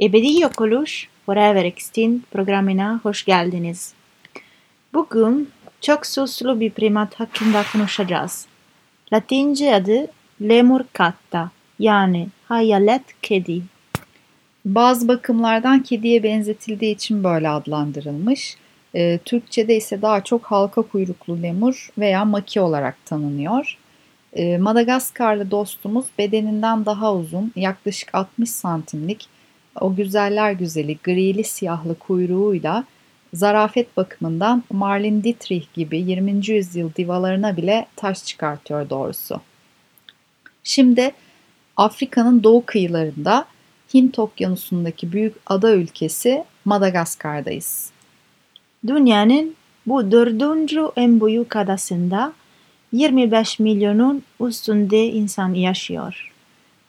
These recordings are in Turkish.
Ebedi Yok Oluş Forever Extinct programına hoş geldiniz. Bugün çok suslu bir primat hakkında konuşacağız. Latince adı Lemur catta yani hayalet kedi. Bazı bakımlardan kediye benzetildiği için böyle adlandırılmış. E, Türkçe'de ise daha çok halka kuyruklu lemur veya maki olarak tanınıyor. E, Madagaskarlı dostumuz bedeninden daha uzun, yaklaşık 60 santimlik o güzeller güzeli grili siyahlı kuyruğuyla zarafet bakımından Marlene Dietrich gibi 20. yüzyıl divalarına bile taş çıkartıyor doğrusu. Şimdi Afrika'nın doğu kıyılarında Hint okyanusundaki büyük ada ülkesi Madagaskar'dayız. Dünyanın bu dördüncü en büyük adasında 25 milyonun üstünde insan yaşıyor.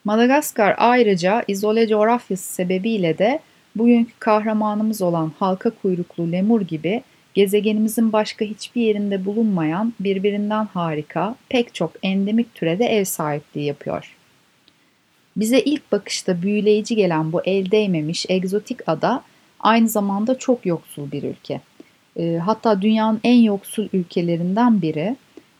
Madagaskar ayrıca izole coğrafyası sebebiyle de bugünkü kahramanımız olan halka kuyruklu lemur gibi gezegenimizin başka hiçbir yerinde bulunmayan birbirinden harika pek çok endemik türede ev sahipliği yapıyor. Bize ilk bakışta büyüleyici gelen bu el değmemiş egzotik ada aynı zamanda çok yoksul bir ülke. E, hatta dünyanın en yoksul ülkelerinden biri.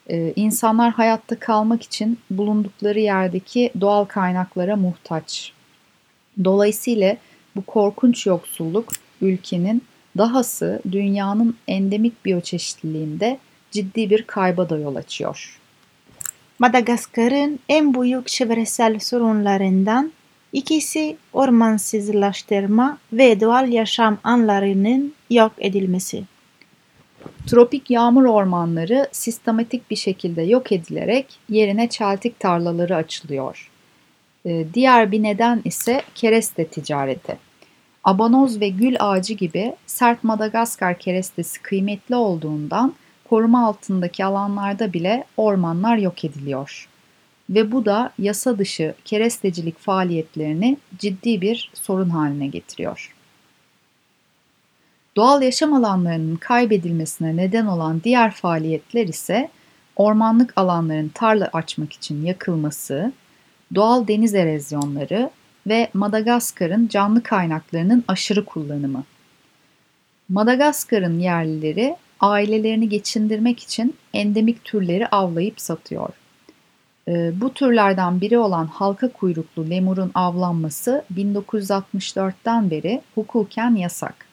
E, insanlar hayatta kalmak için bulundukları yerdeki doğal kaynaklara muhtaç. Dolayısıyla bu korkunç yoksulluk ülkenin dahası dünyanın endemik biyoçeşitliliğinde ciddi bir kayba da yol açıyor. Madagaskar'ın en büyük çevresel sorunlarından ikisi ormansızlaştırma ve doğal yaşam anlarının yok edilmesi. Tropik yağmur ormanları sistematik bir şekilde yok edilerek yerine çeltik tarlaları açılıyor. Ee, diğer bir neden ise kereste ticareti. Abanoz ve gül ağacı gibi sert Madagaskar kerestesi kıymetli olduğundan koruma altındaki alanlarda bile ormanlar yok ediliyor. Ve bu da yasa dışı kerestecilik faaliyetlerini ciddi bir sorun haline getiriyor. Doğal yaşam alanlarının kaybedilmesine neden olan diğer faaliyetler ise ormanlık alanların tarla açmak için yakılması, doğal deniz erozyonları ve Madagaskar'ın canlı kaynaklarının aşırı kullanımı. Madagaskar'ın yerlileri ailelerini geçindirmek için endemik türleri avlayıp satıyor. Ee, bu türlerden biri olan halka kuyruklu lemurun avlanması 1964'ten beri hukuken yasak.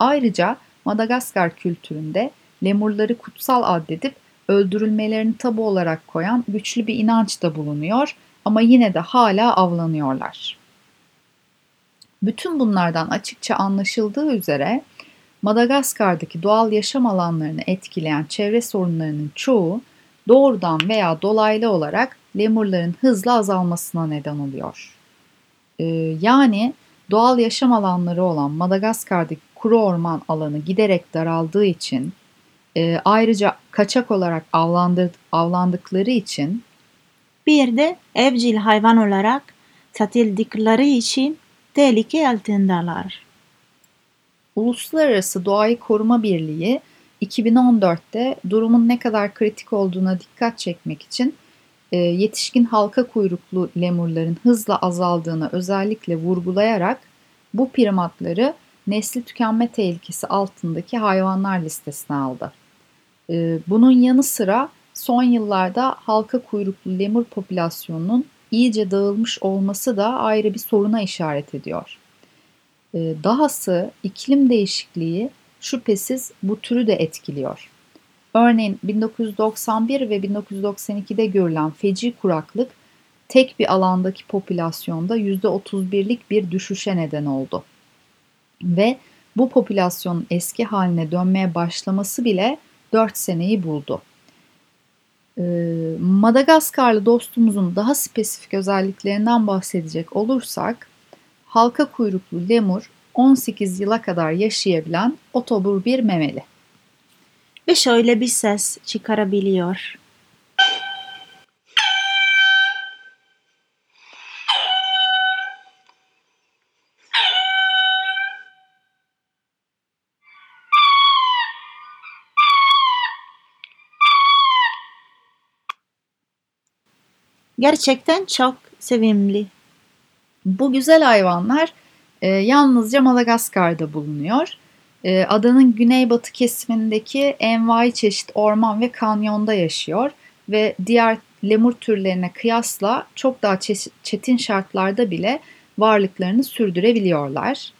Ayrıca Madagaskar kültüründe lemurları kutsal addedip öldürülmelerini tabu olarak koyan güçlü bir inanç da bulunuyor ama yine de hala avlanıyorlar. Bütün bunlardan açıkça anlaşıldığı üzere Madagaskar'daki doğal yaşam alanlarını etkileyen çevre sorunlarının çoğu doğrudan veya dolaylı olarak lemurların hızla azalmasına neden oluyor. Ee, yani doğal yaşam alanları olan Madagaskar'daki kuru orman alanı giderek daraldığı için e, ayrıca kaçak olarak avlandır, avlandıkları için bir de evcil hayvan olarak satıldıkları için tehlike altındalar. Uluslararası Doğayı Koruma Birliği 2014'te durumun ne kadar kritik olduğuna dikkat çekmek için e, yetişkin halka kuyruklu lemurların hızla azaldığını özellikle vurgulayarak bu primatları nesli tükenme tehlikesi altındaki hayvanlar listesine aldı. E, bunun yanı sıra son yıllarda halka kuyruklu lemur popülasyonunun iyice dağılmış olması da ayrı bir soruna işaret ediyor. Ee, dahası iklim değişikliği şüphesiz bu türü de etkiliyor. Örneğin 1991 ve 1992'de görülen feci kuraklık tek bir alandaki popülasyonda %31'lik bir düşüşe neden oldu. Ve bu popülasyonun eski haline dönmeye başlaması bile 4 seneyi buldu. Ee, Madagaskarlı dostumuzun daha spesifik özelliklerinden bahsedecek olursak, halka kuyruklu lemur 18 yıla kadar yaşayabilen otobur bir memeli. Ve şöyle bir ses çıkarabiliyor. Gerçekten çok sevimli. Bu güzel hayvanlar e, yalnızca Madagaskar'da bulunuyor. E, adanın güneybatı kesimindeki envai çeşit orman ve kanyonda yaşıyor ve diğer lemur türlerine kıyasla çok daha çetin şartlarda bile varlıklarını sürdürebiliyorlar.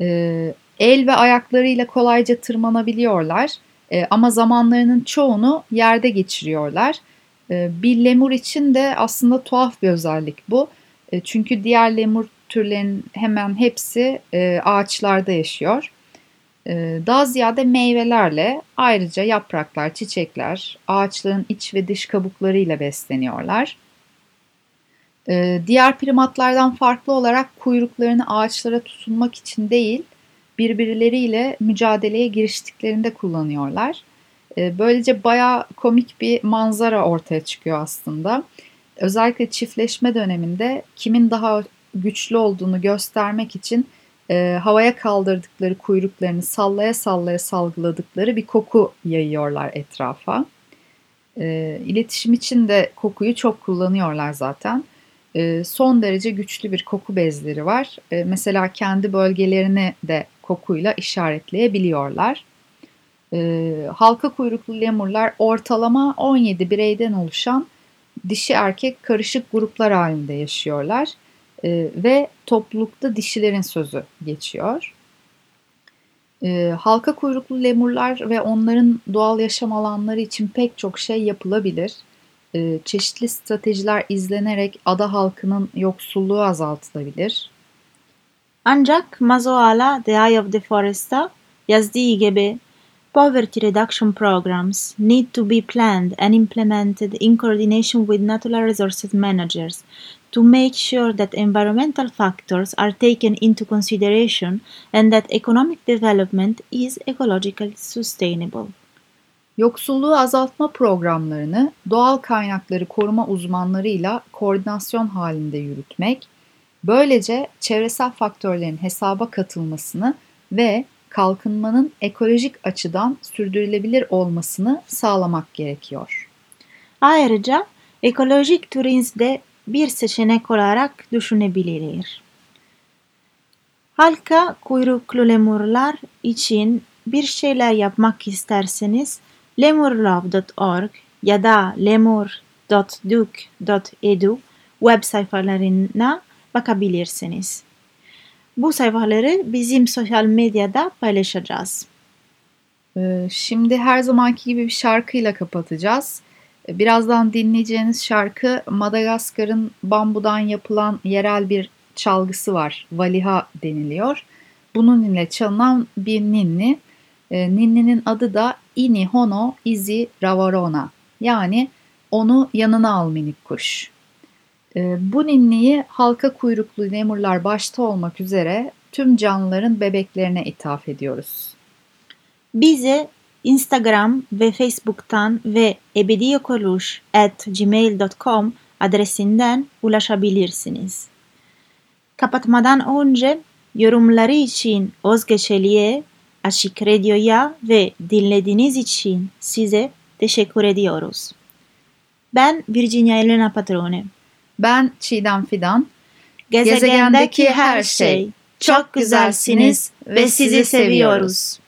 E, el ve ayaklarıyla kolayca tırmanabiliyorlar e, ama zamanlarının çoğunu yerde geçiriyorlar. E, bir lemur için de aslında tuhaf bir özellik bu. E, çünkü diğer lemur türlerinin hemen hepsi e, ağaçlarda yaşıyor. E, daha ziyade meyvelerle ayrıca yapraklar, çiçekler, ağaçların iç ve dış kabuklarıyla besleniyorlar. Diğer primatlardan farklı olarak kuyruklarını ağaçlara tutunmak için değil, birbirleriyle mücadeleye giriştiklerinde kullanıyorlar. Ee, böylece baya komik bir manzara ortaya çıkıyor aslında. Özellikle çiftleşme döneminde kimin daha güçlü olduğunu göstermek için e, havaya kaldırdıkları kuyruklarını sallaya sallaya salgıladıkları bir koku yayıyorlar etrafa. E, iletişim için de kokuyu çok kullanıyorlar zaten. E, son derece güçlü bir koku bezleri var. E, mesela kendi bölgelerini de kokuyla işaretleyebiliyorlar. E, halka kuyruklu lemurlar ortalama 17 bireyden oluşan dişi erkek karışık gruplar halinde yaşıyorlar e, ve toplulukta dişilerin sözü geçiyor. E, halka kuyruklu lemurlar ve onların doğal yaşam alanları için pek çok şey yapılabilir. E, çeşitli stratejiler izlenerek ada halkının yoksulluğu azaltılabilir. Ancak Mazoala The Eye of the Forest'ta yazdığı gibi Poverty reduction programs need to be planned and implemented in coordination with natural resources managers to make sure that environmental factors are taken into consideration and that economic development is ecologically sustainable. Yoksulluğu azaltma programlarını doğal kaynakları koruma uzmanlarıyla koordinasyon halinde yürütmek, böylece çevresel faktörlerin hesaba katılmasını ve kalkınmanın ekolojik açıdan sürdürülebilir olmasını sağlamak gerekiyor. Ayrıca ekolojik turizm de bir seçenek olarak düşünebilir. Halka kuyruklu lemurlar için bir şeyler yapmak isterseniz lemurlove.org ya da lemur.duke.edu web sayfalarına bakabilirsiniz. Bu sayfaları bizim sosyal medyada paylaşacağız. Ee, şimdi her zamanki gibi bir şarkıyla kapatacağız. Ee, birazdan dinleyeceğiniz şarkı Madagaskar'ın bambudan yapılan yerel bir çalgısı var. Valiha deniliyor. Bunun ile çalınan bir ninni. Ee, ninninin adı da Ini Hono Izi Ravarona. Yani onu yanına al minik kuş. Ee, bu ninniyi halka kuyruklu lemurlar başta olmak üzere tüm canlıların bebeklerine ithaf ediyoruz. Bize Instagram ve Facebook'tan ve ebediyokoluş.gmail.com adresinden ulaşabilirsiniz. Kapatmadan önce yorumları için Özge Çelik'e, Açık Radyo'ya ve dinlediğiniz için size teşekkür ediyoruz. Ben Virginia Elena Patrone. Ben Çiğdem Fidan. Gezegendeki her şey. Çok güzelsiniz ve sizi seviyoruz.